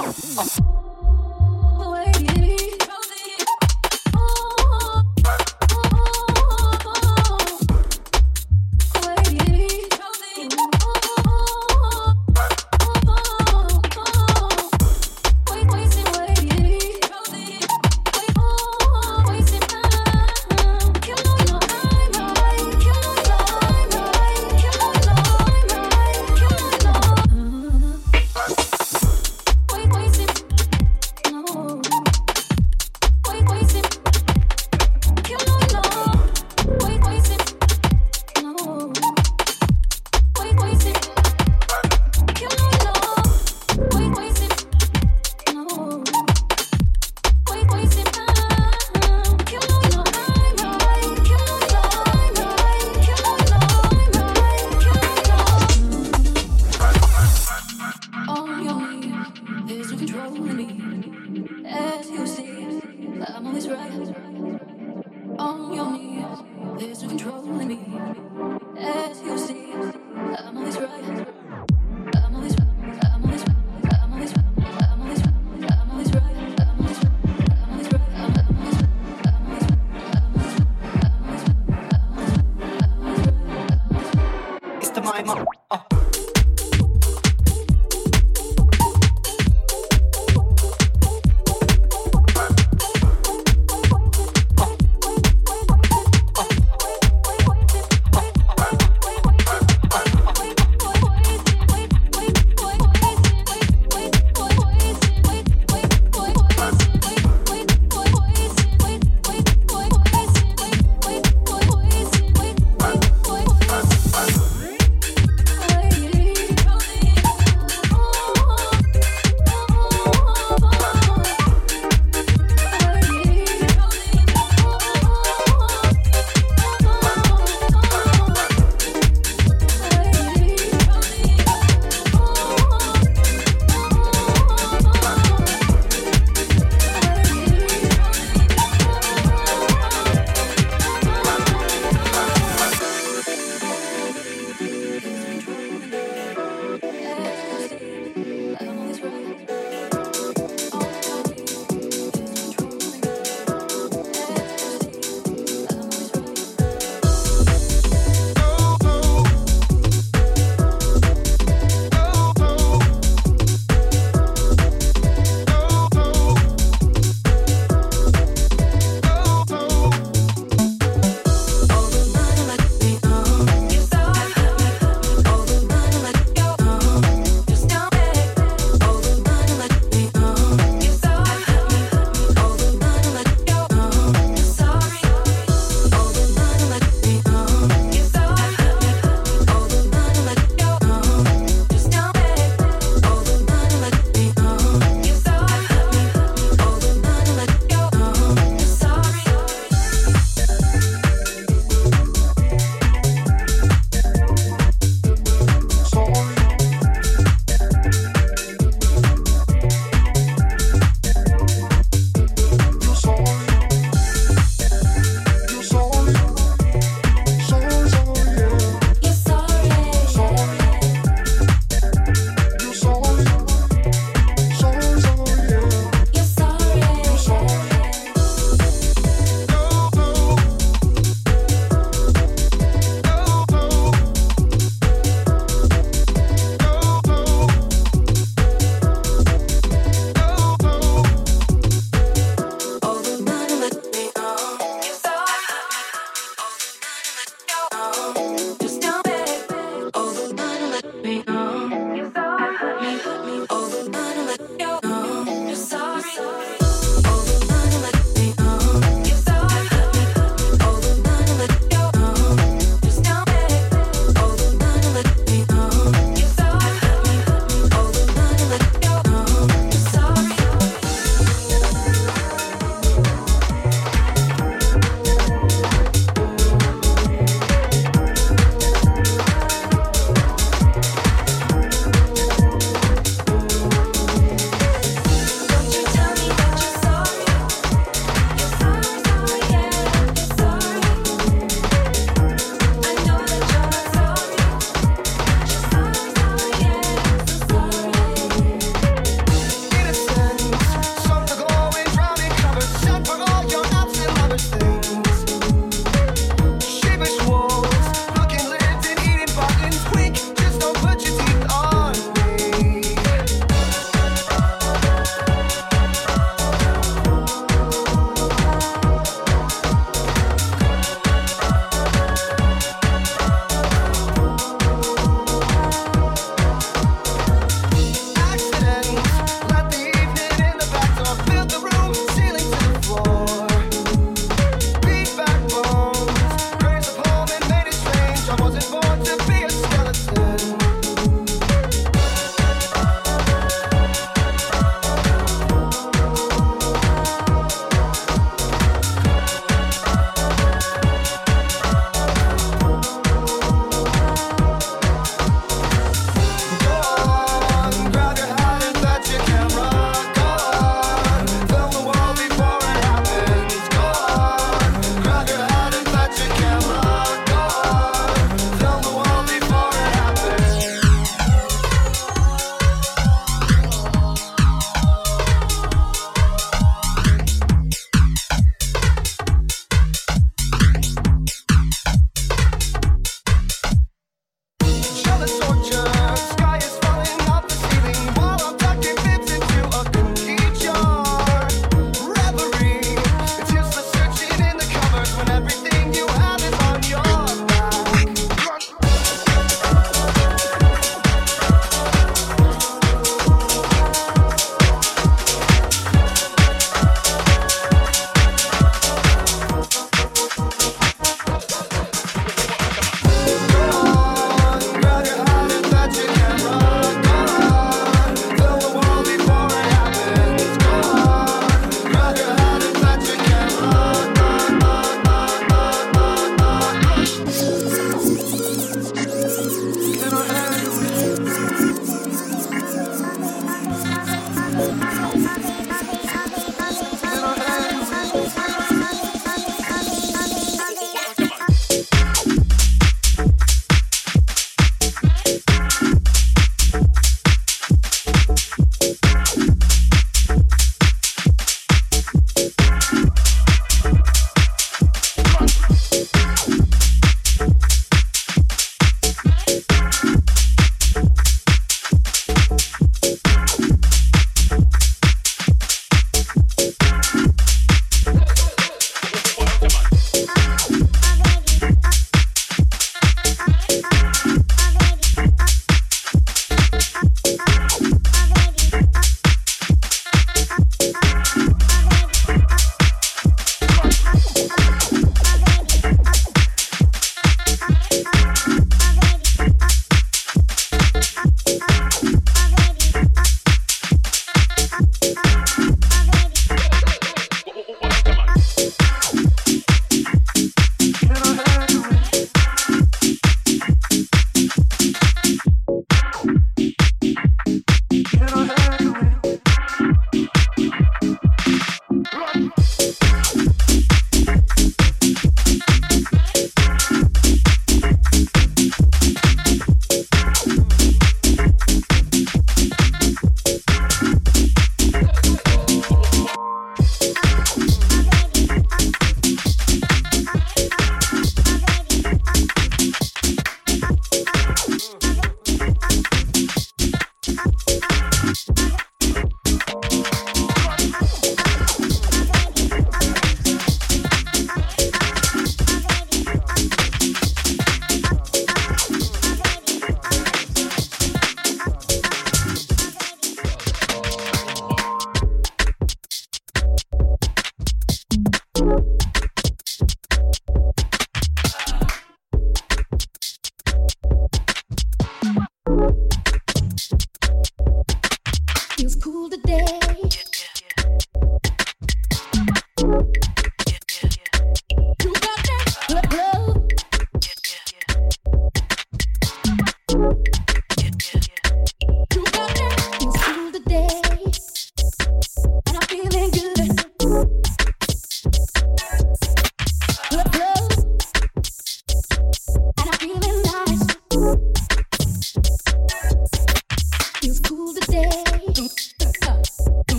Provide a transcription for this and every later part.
Wait.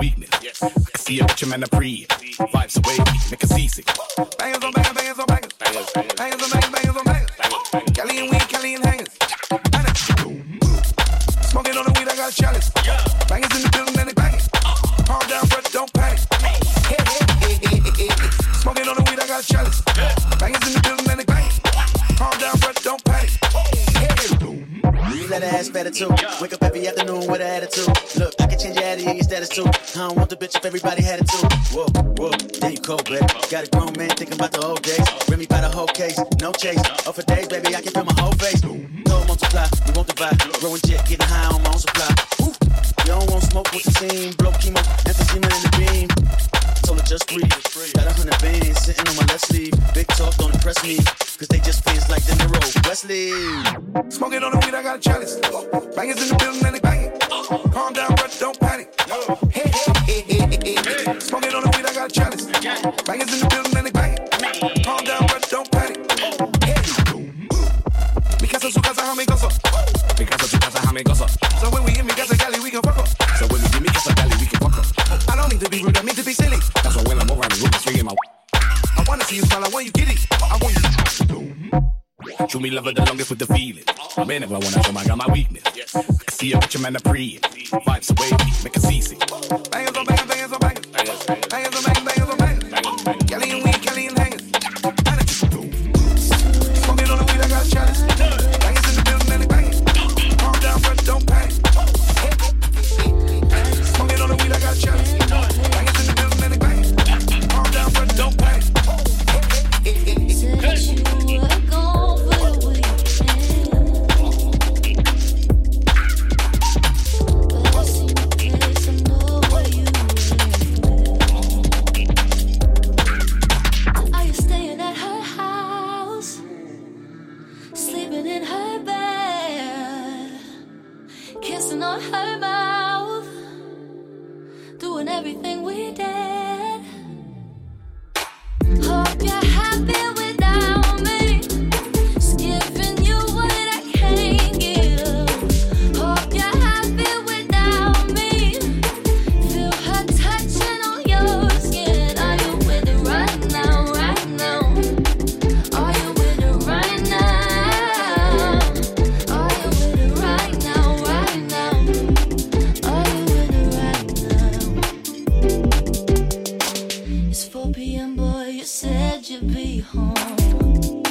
weakness. I can see a picture, man, I pre. Vibes away, make a seasick. Bangers on bangers, bangers on bangers. Bangers, bangers, bangers on bangers, bangers. bend but when I show I got my weakness, yes. I see a picture man to pre. Wipes away said you'd be home.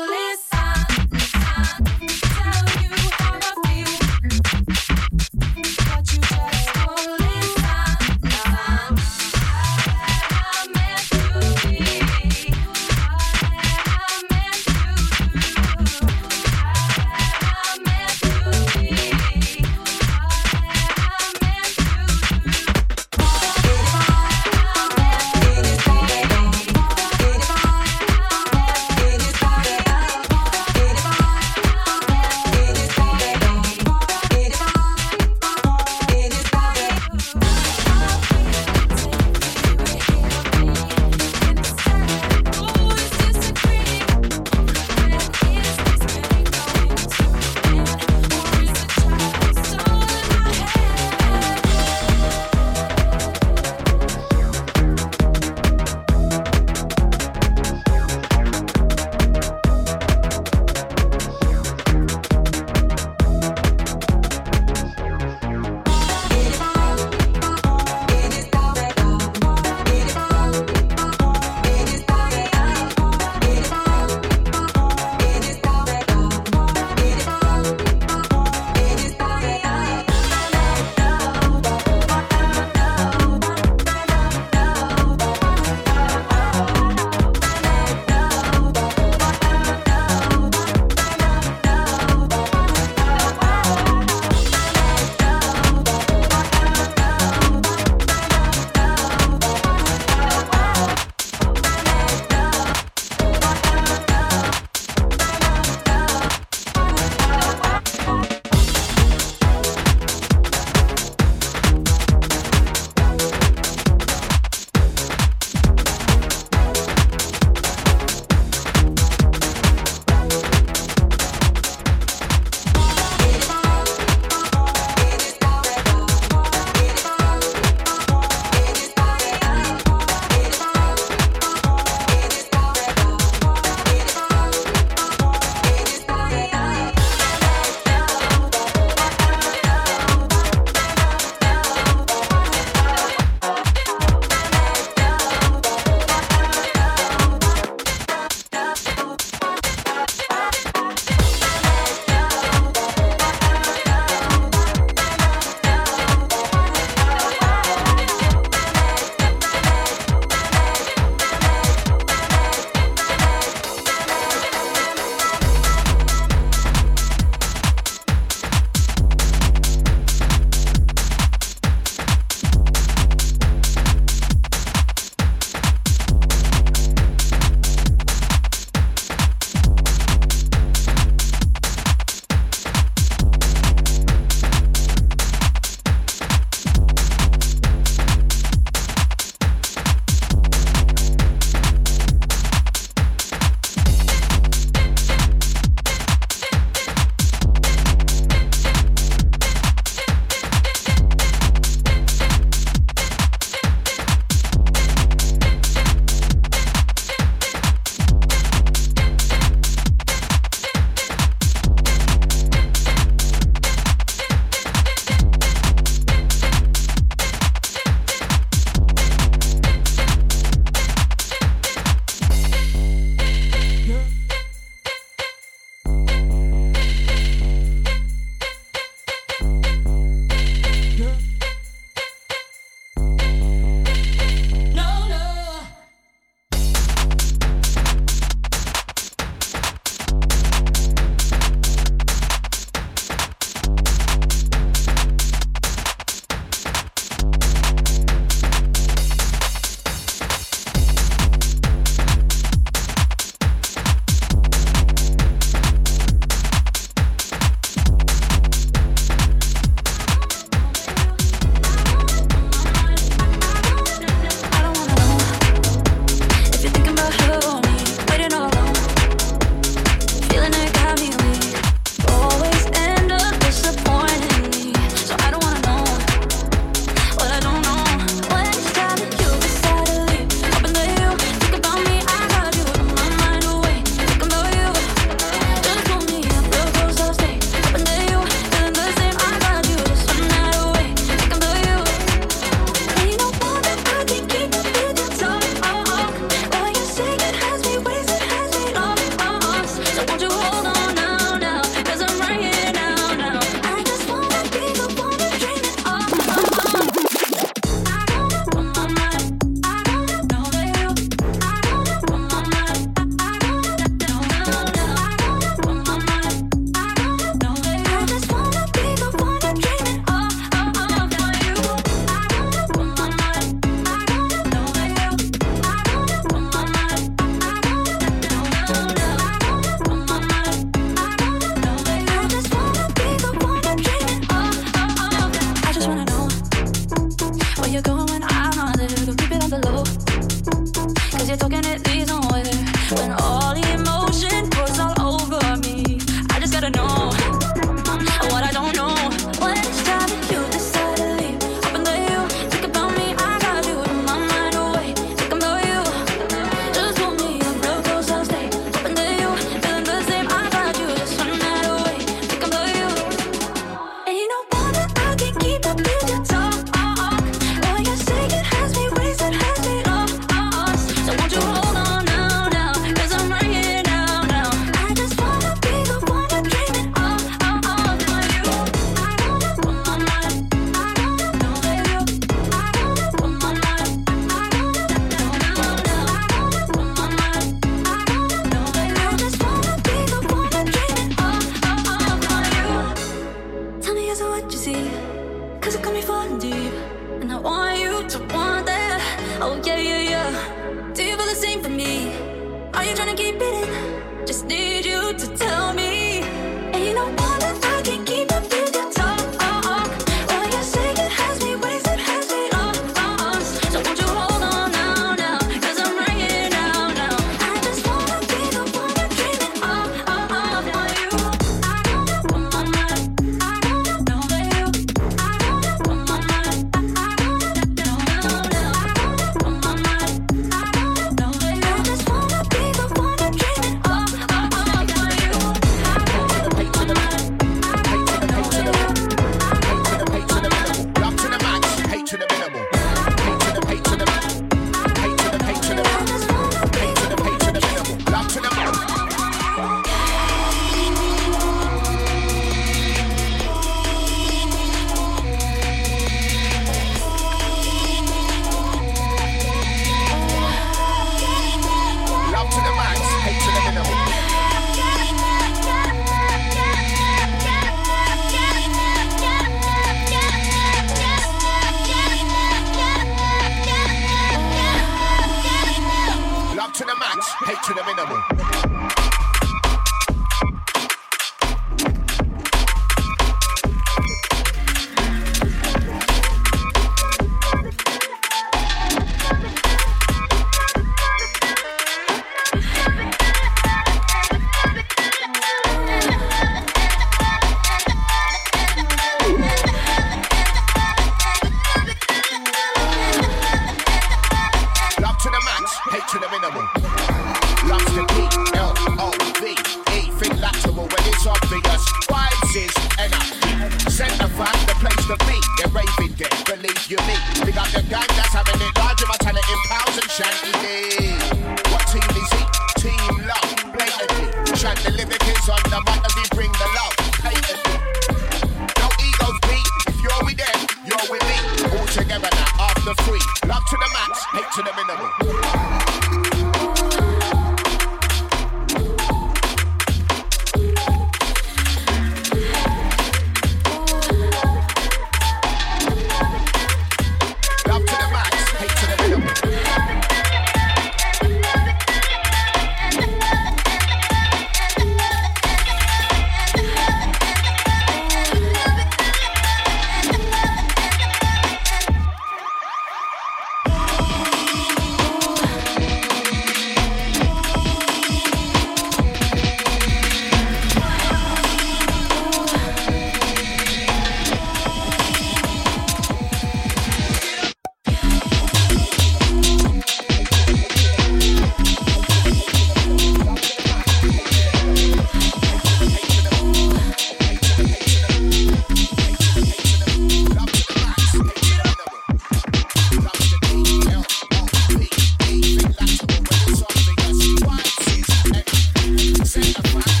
dancing.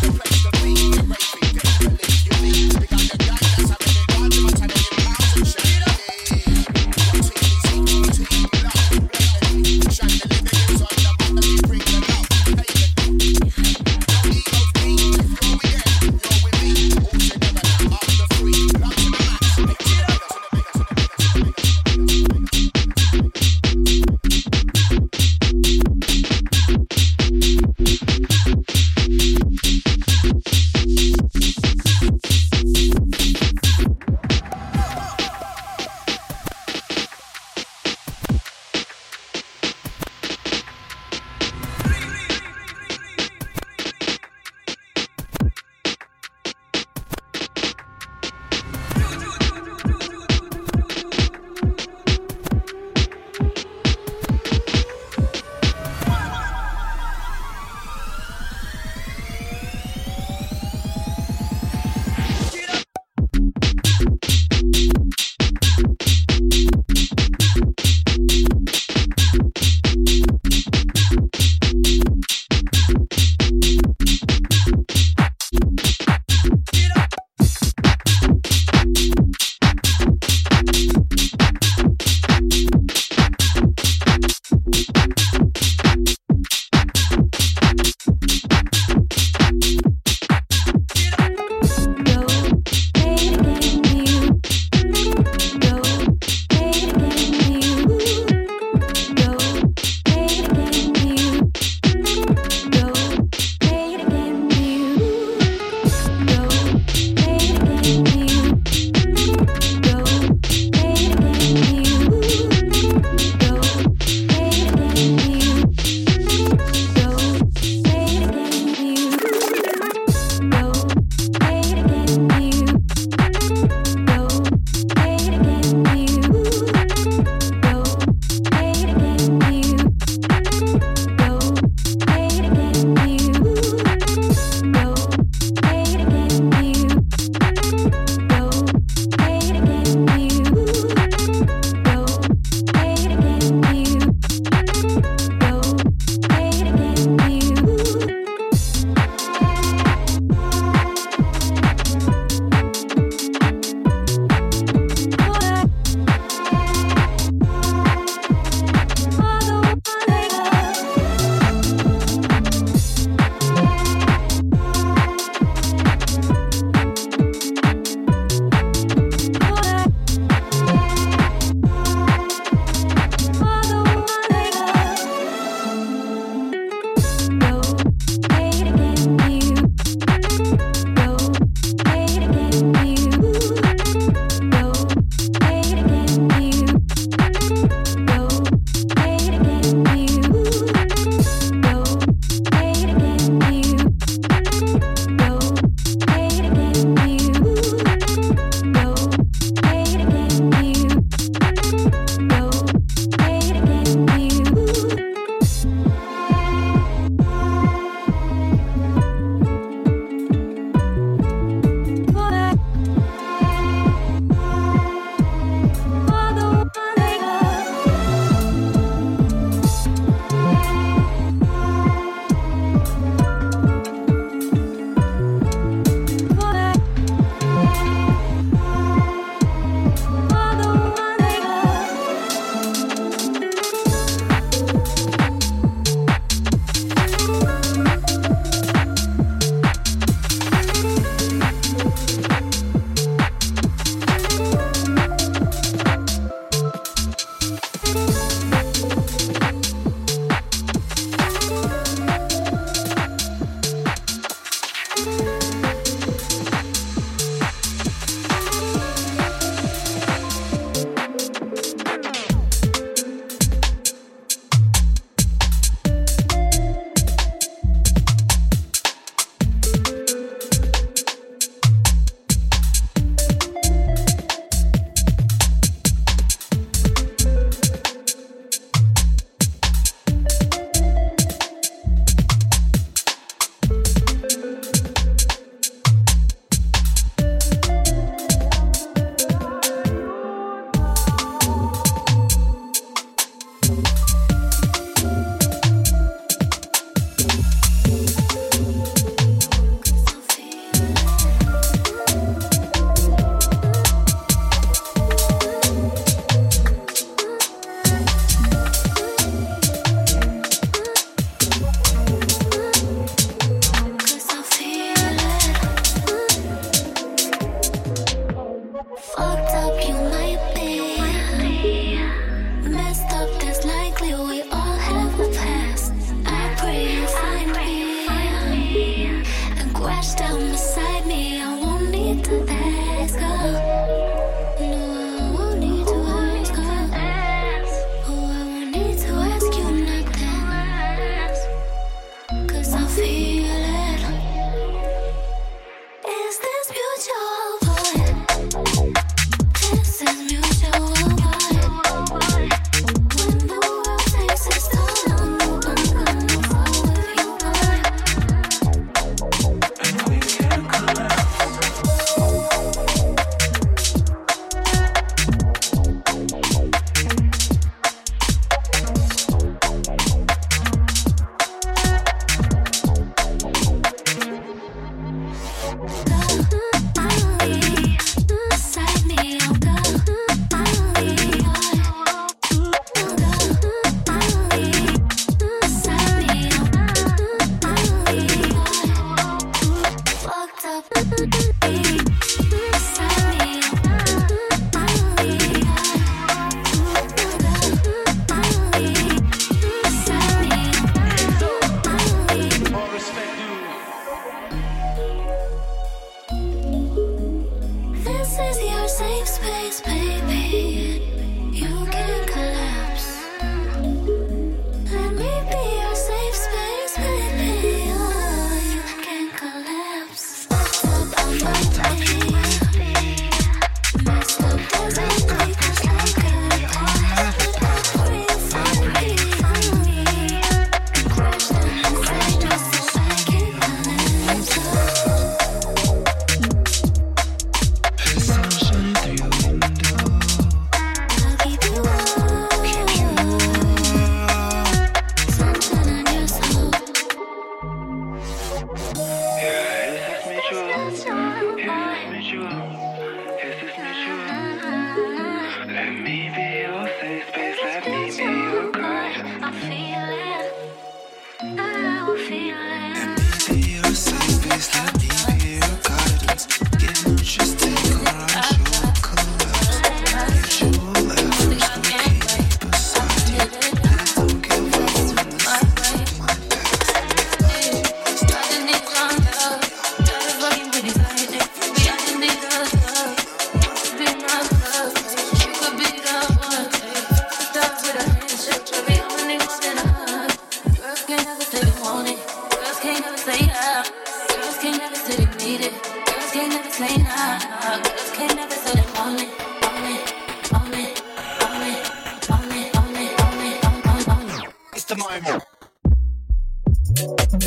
Thank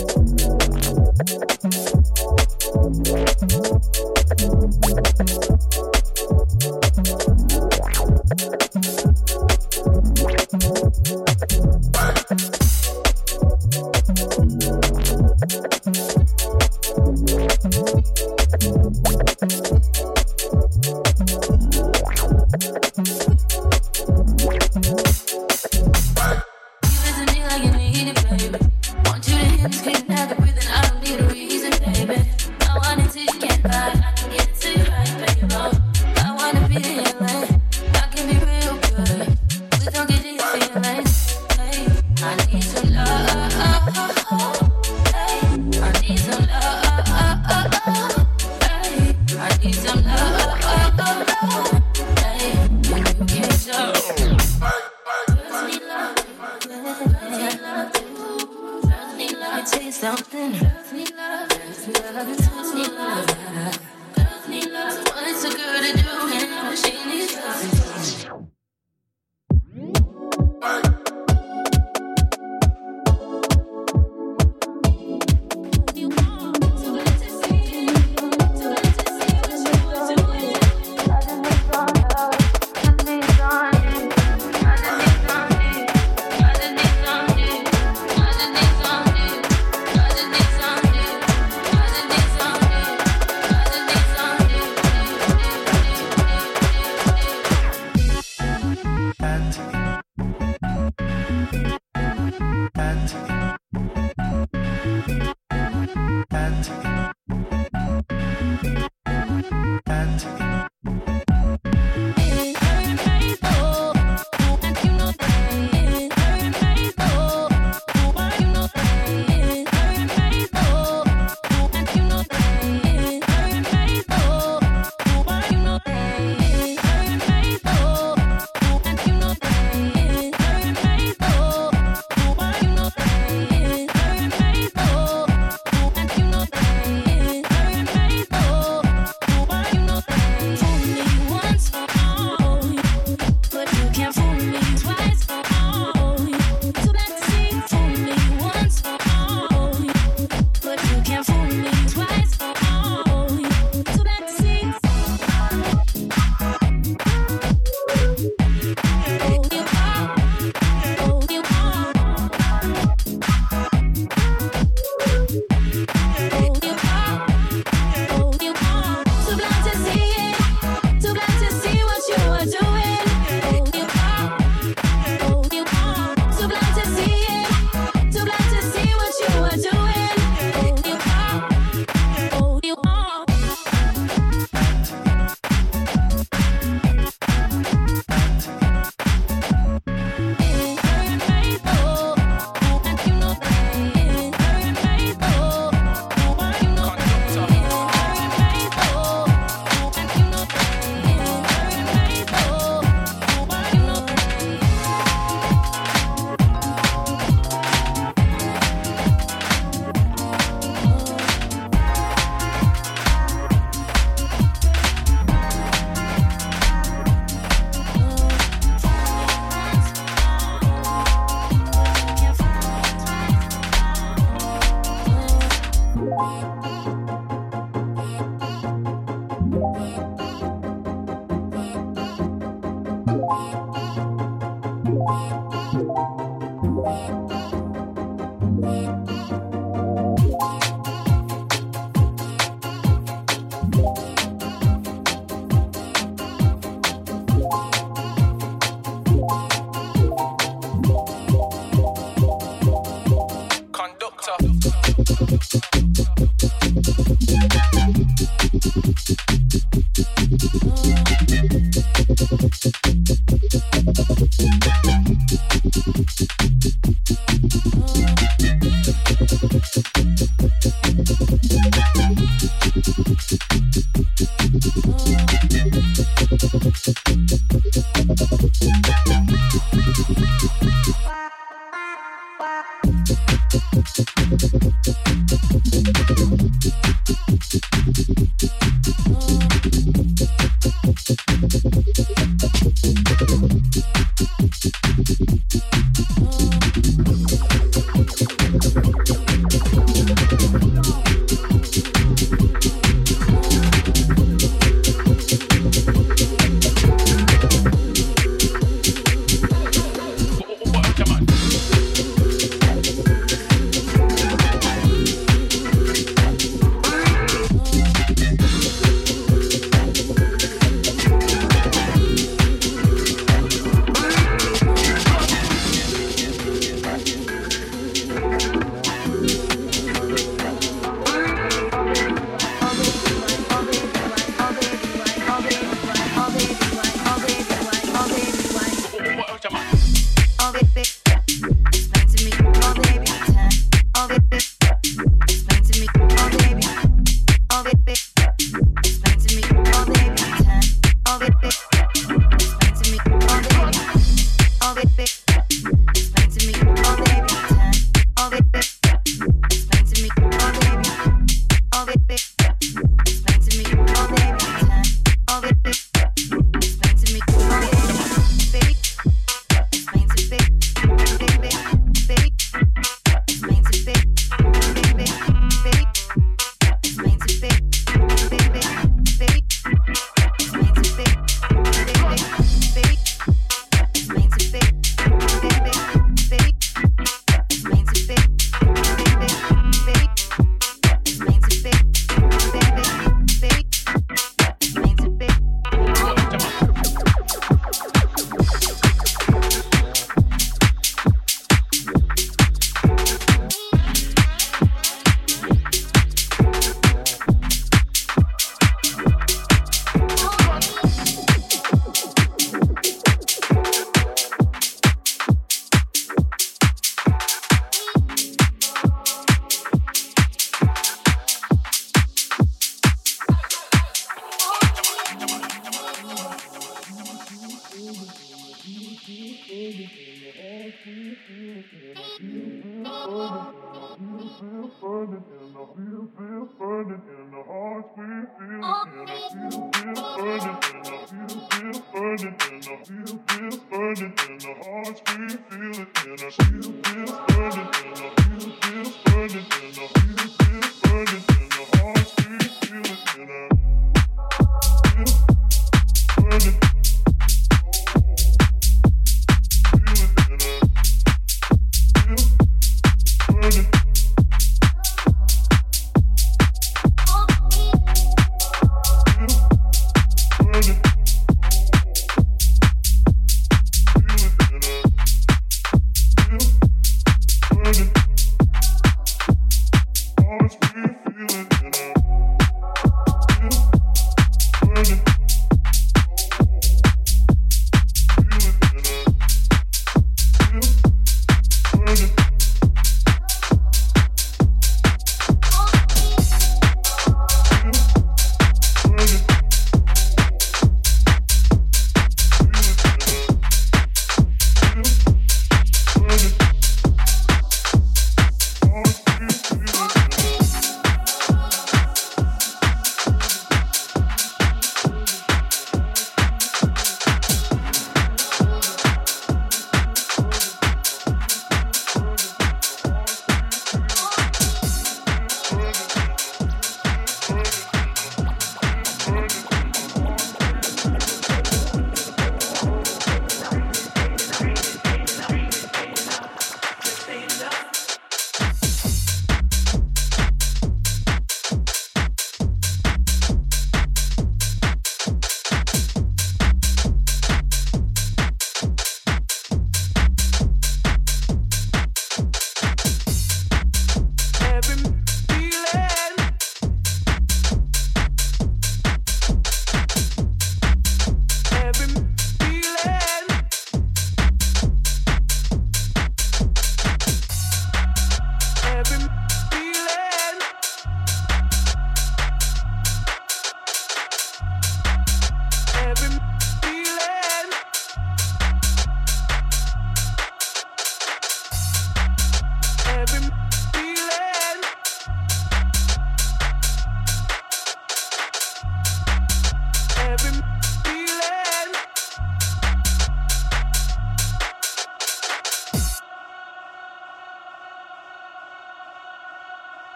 you.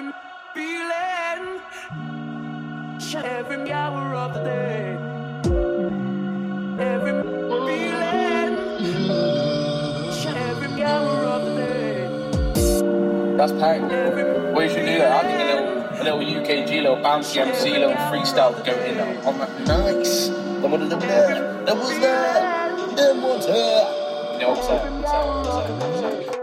Every feeling, every hour of the day. Every feeling, every hour of the day. That's packed. What you should do that? I think a little, a little UKG, little bouncy MC, little freestyle to go in there. I'm nice. Did them there? That was there. Them was there. You know what I'm saying?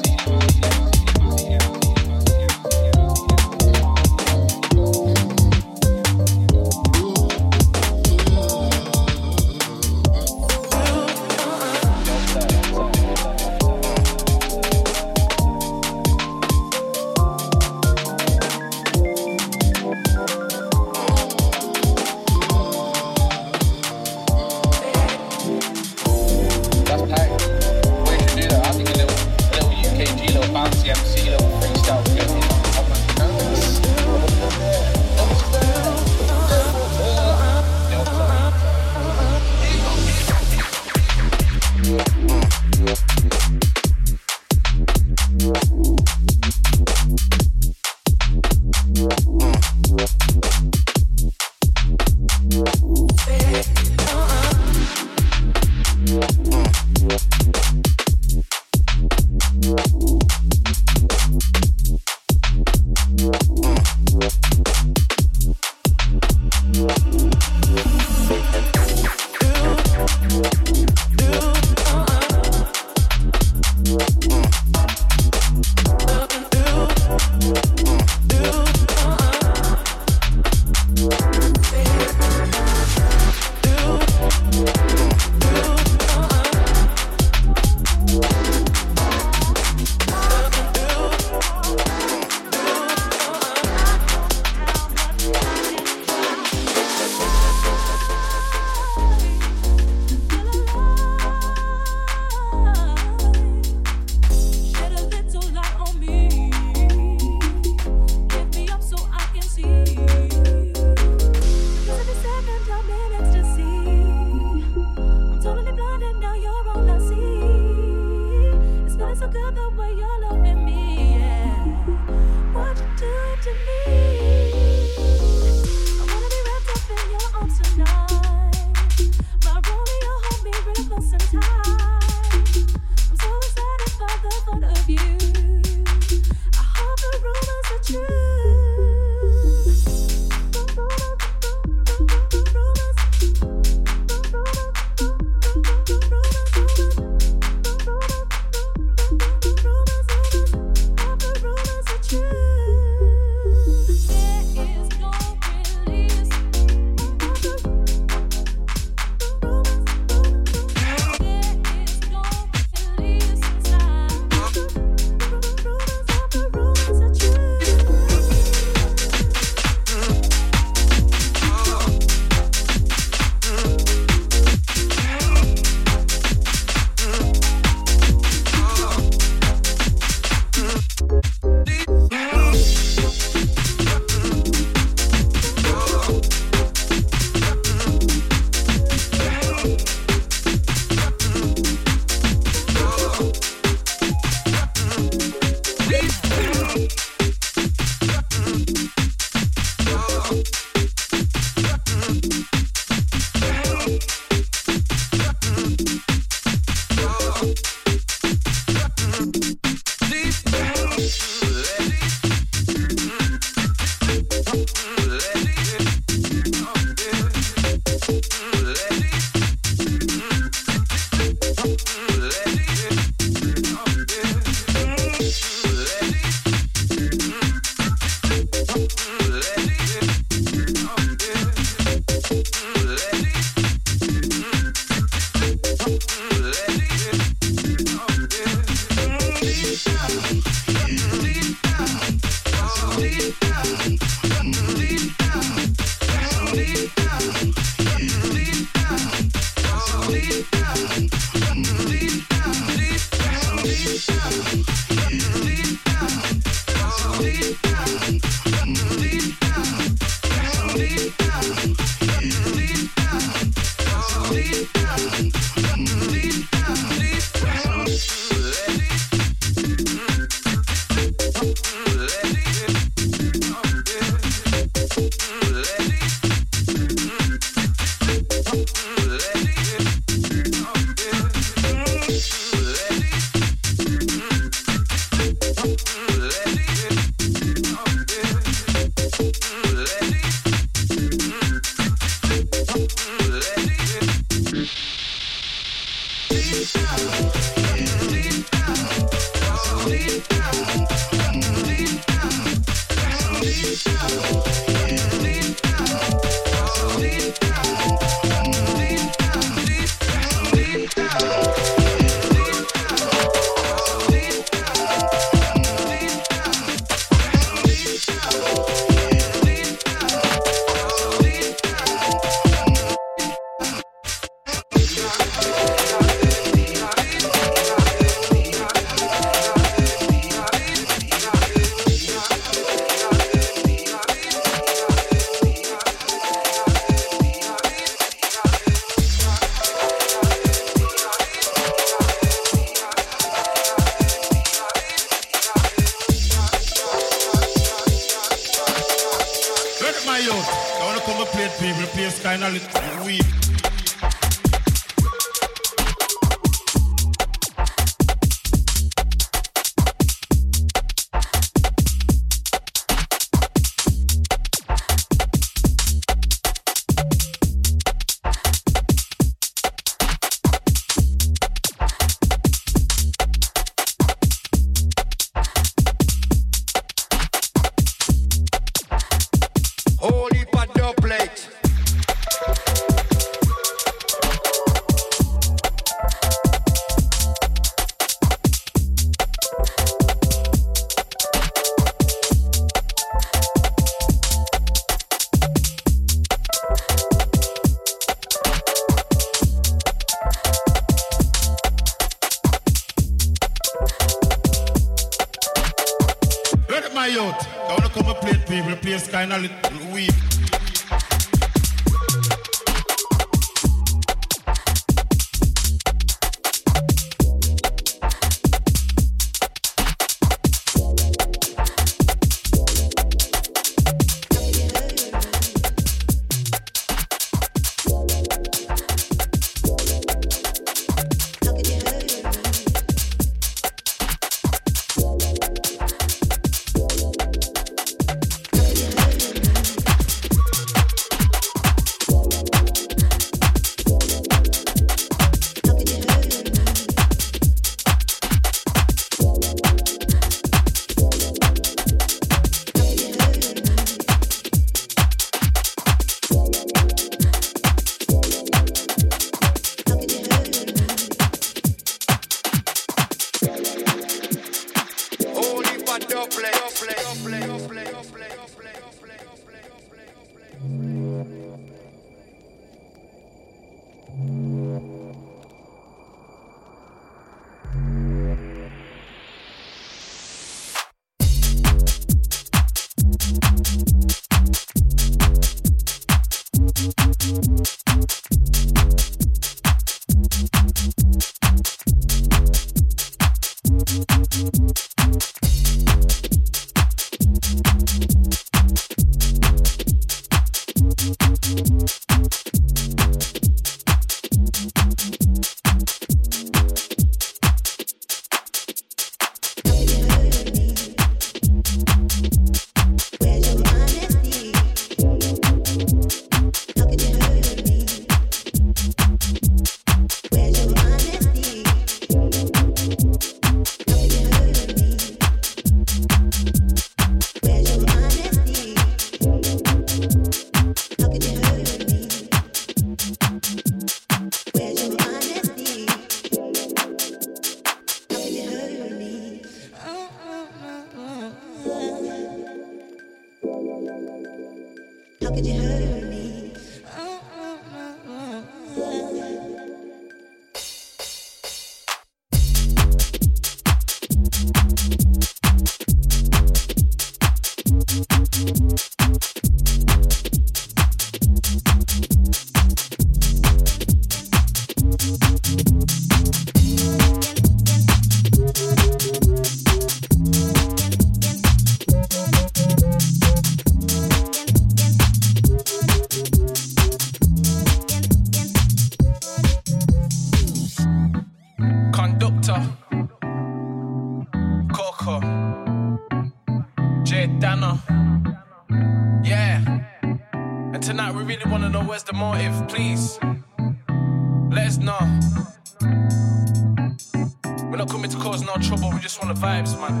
We're not coming to cause no trouble, we just want the vibes, man.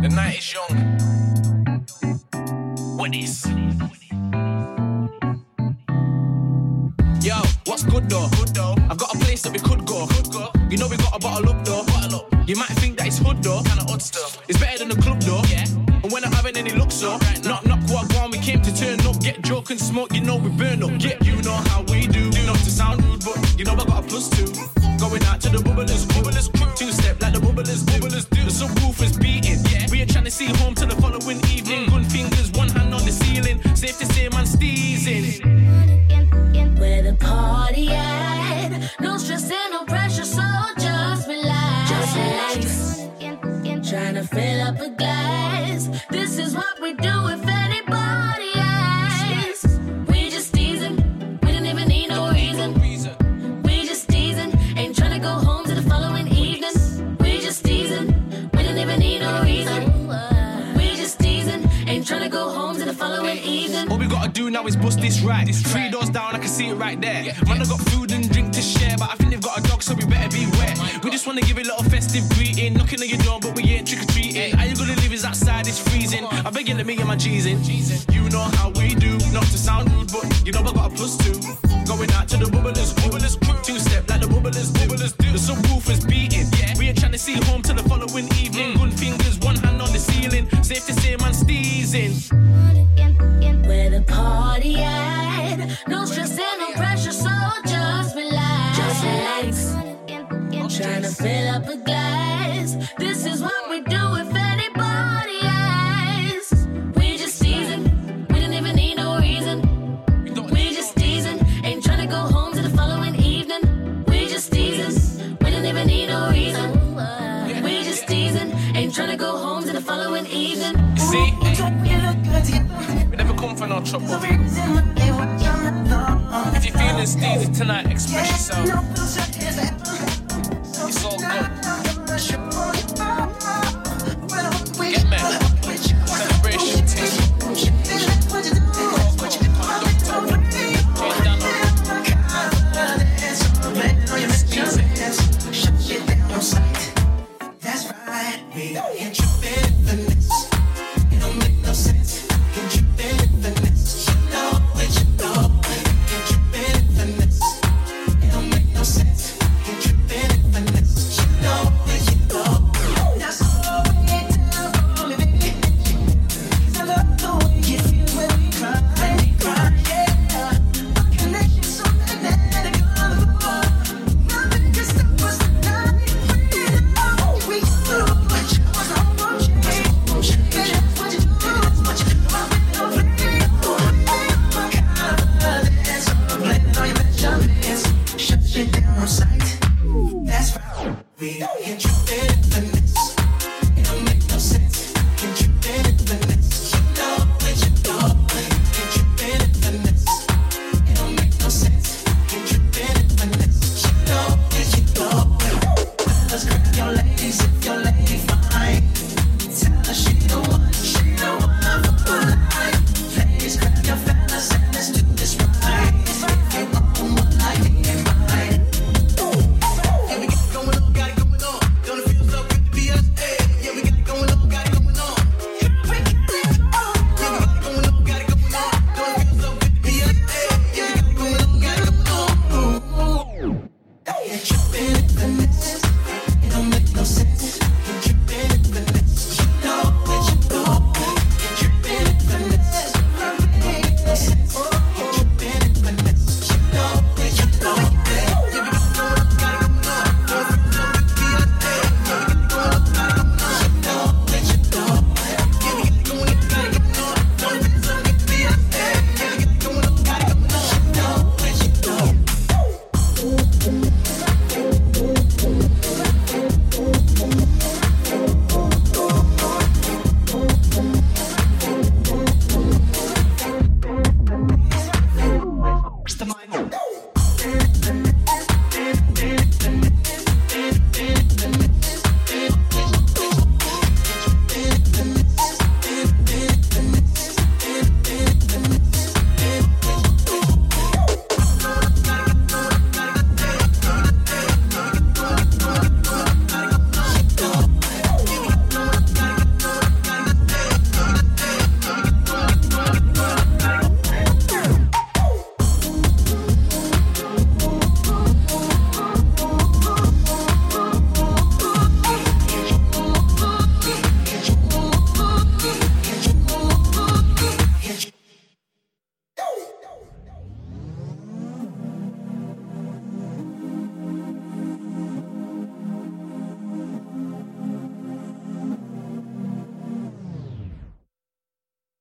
The night is young. What is? Yo, what's good though? Good though. I've got a place that we could go. Could go. You know we got a bottle up though. Bottle up. You might think that it's hood though. Kinda odd stuff. It's better than the club though. Yeah. And we're not having any luck so. Right, knock knock what gone. We came to turn up, get joke and smoke. You know we burn up. Mm-hmm. Get you know how we do. do. Not to sound the booba, it's right. It's Three doors down, I can see it right there. Yeah, Man, yes. I got food and drink to share, but I think they've got a dog, so we better beware. Oh we just wanna give it a little festive greeting. Knocking on your door, but we ain't trick or treating. Hey. You gonna leave is outside, it's freezing. I beg you, let me get my G's in. You know how we do, not to sound rude, but you know I got a plus two. Going out to the bubblers, bubblers crew. Two step like the bubblers, bubblers do. The subwoofer's beating. Yeah. We ain't trying to see home till the following evening. Mm. Gun fingers, one hand on the ceiling. Safe to say, man. stated to not express yourself.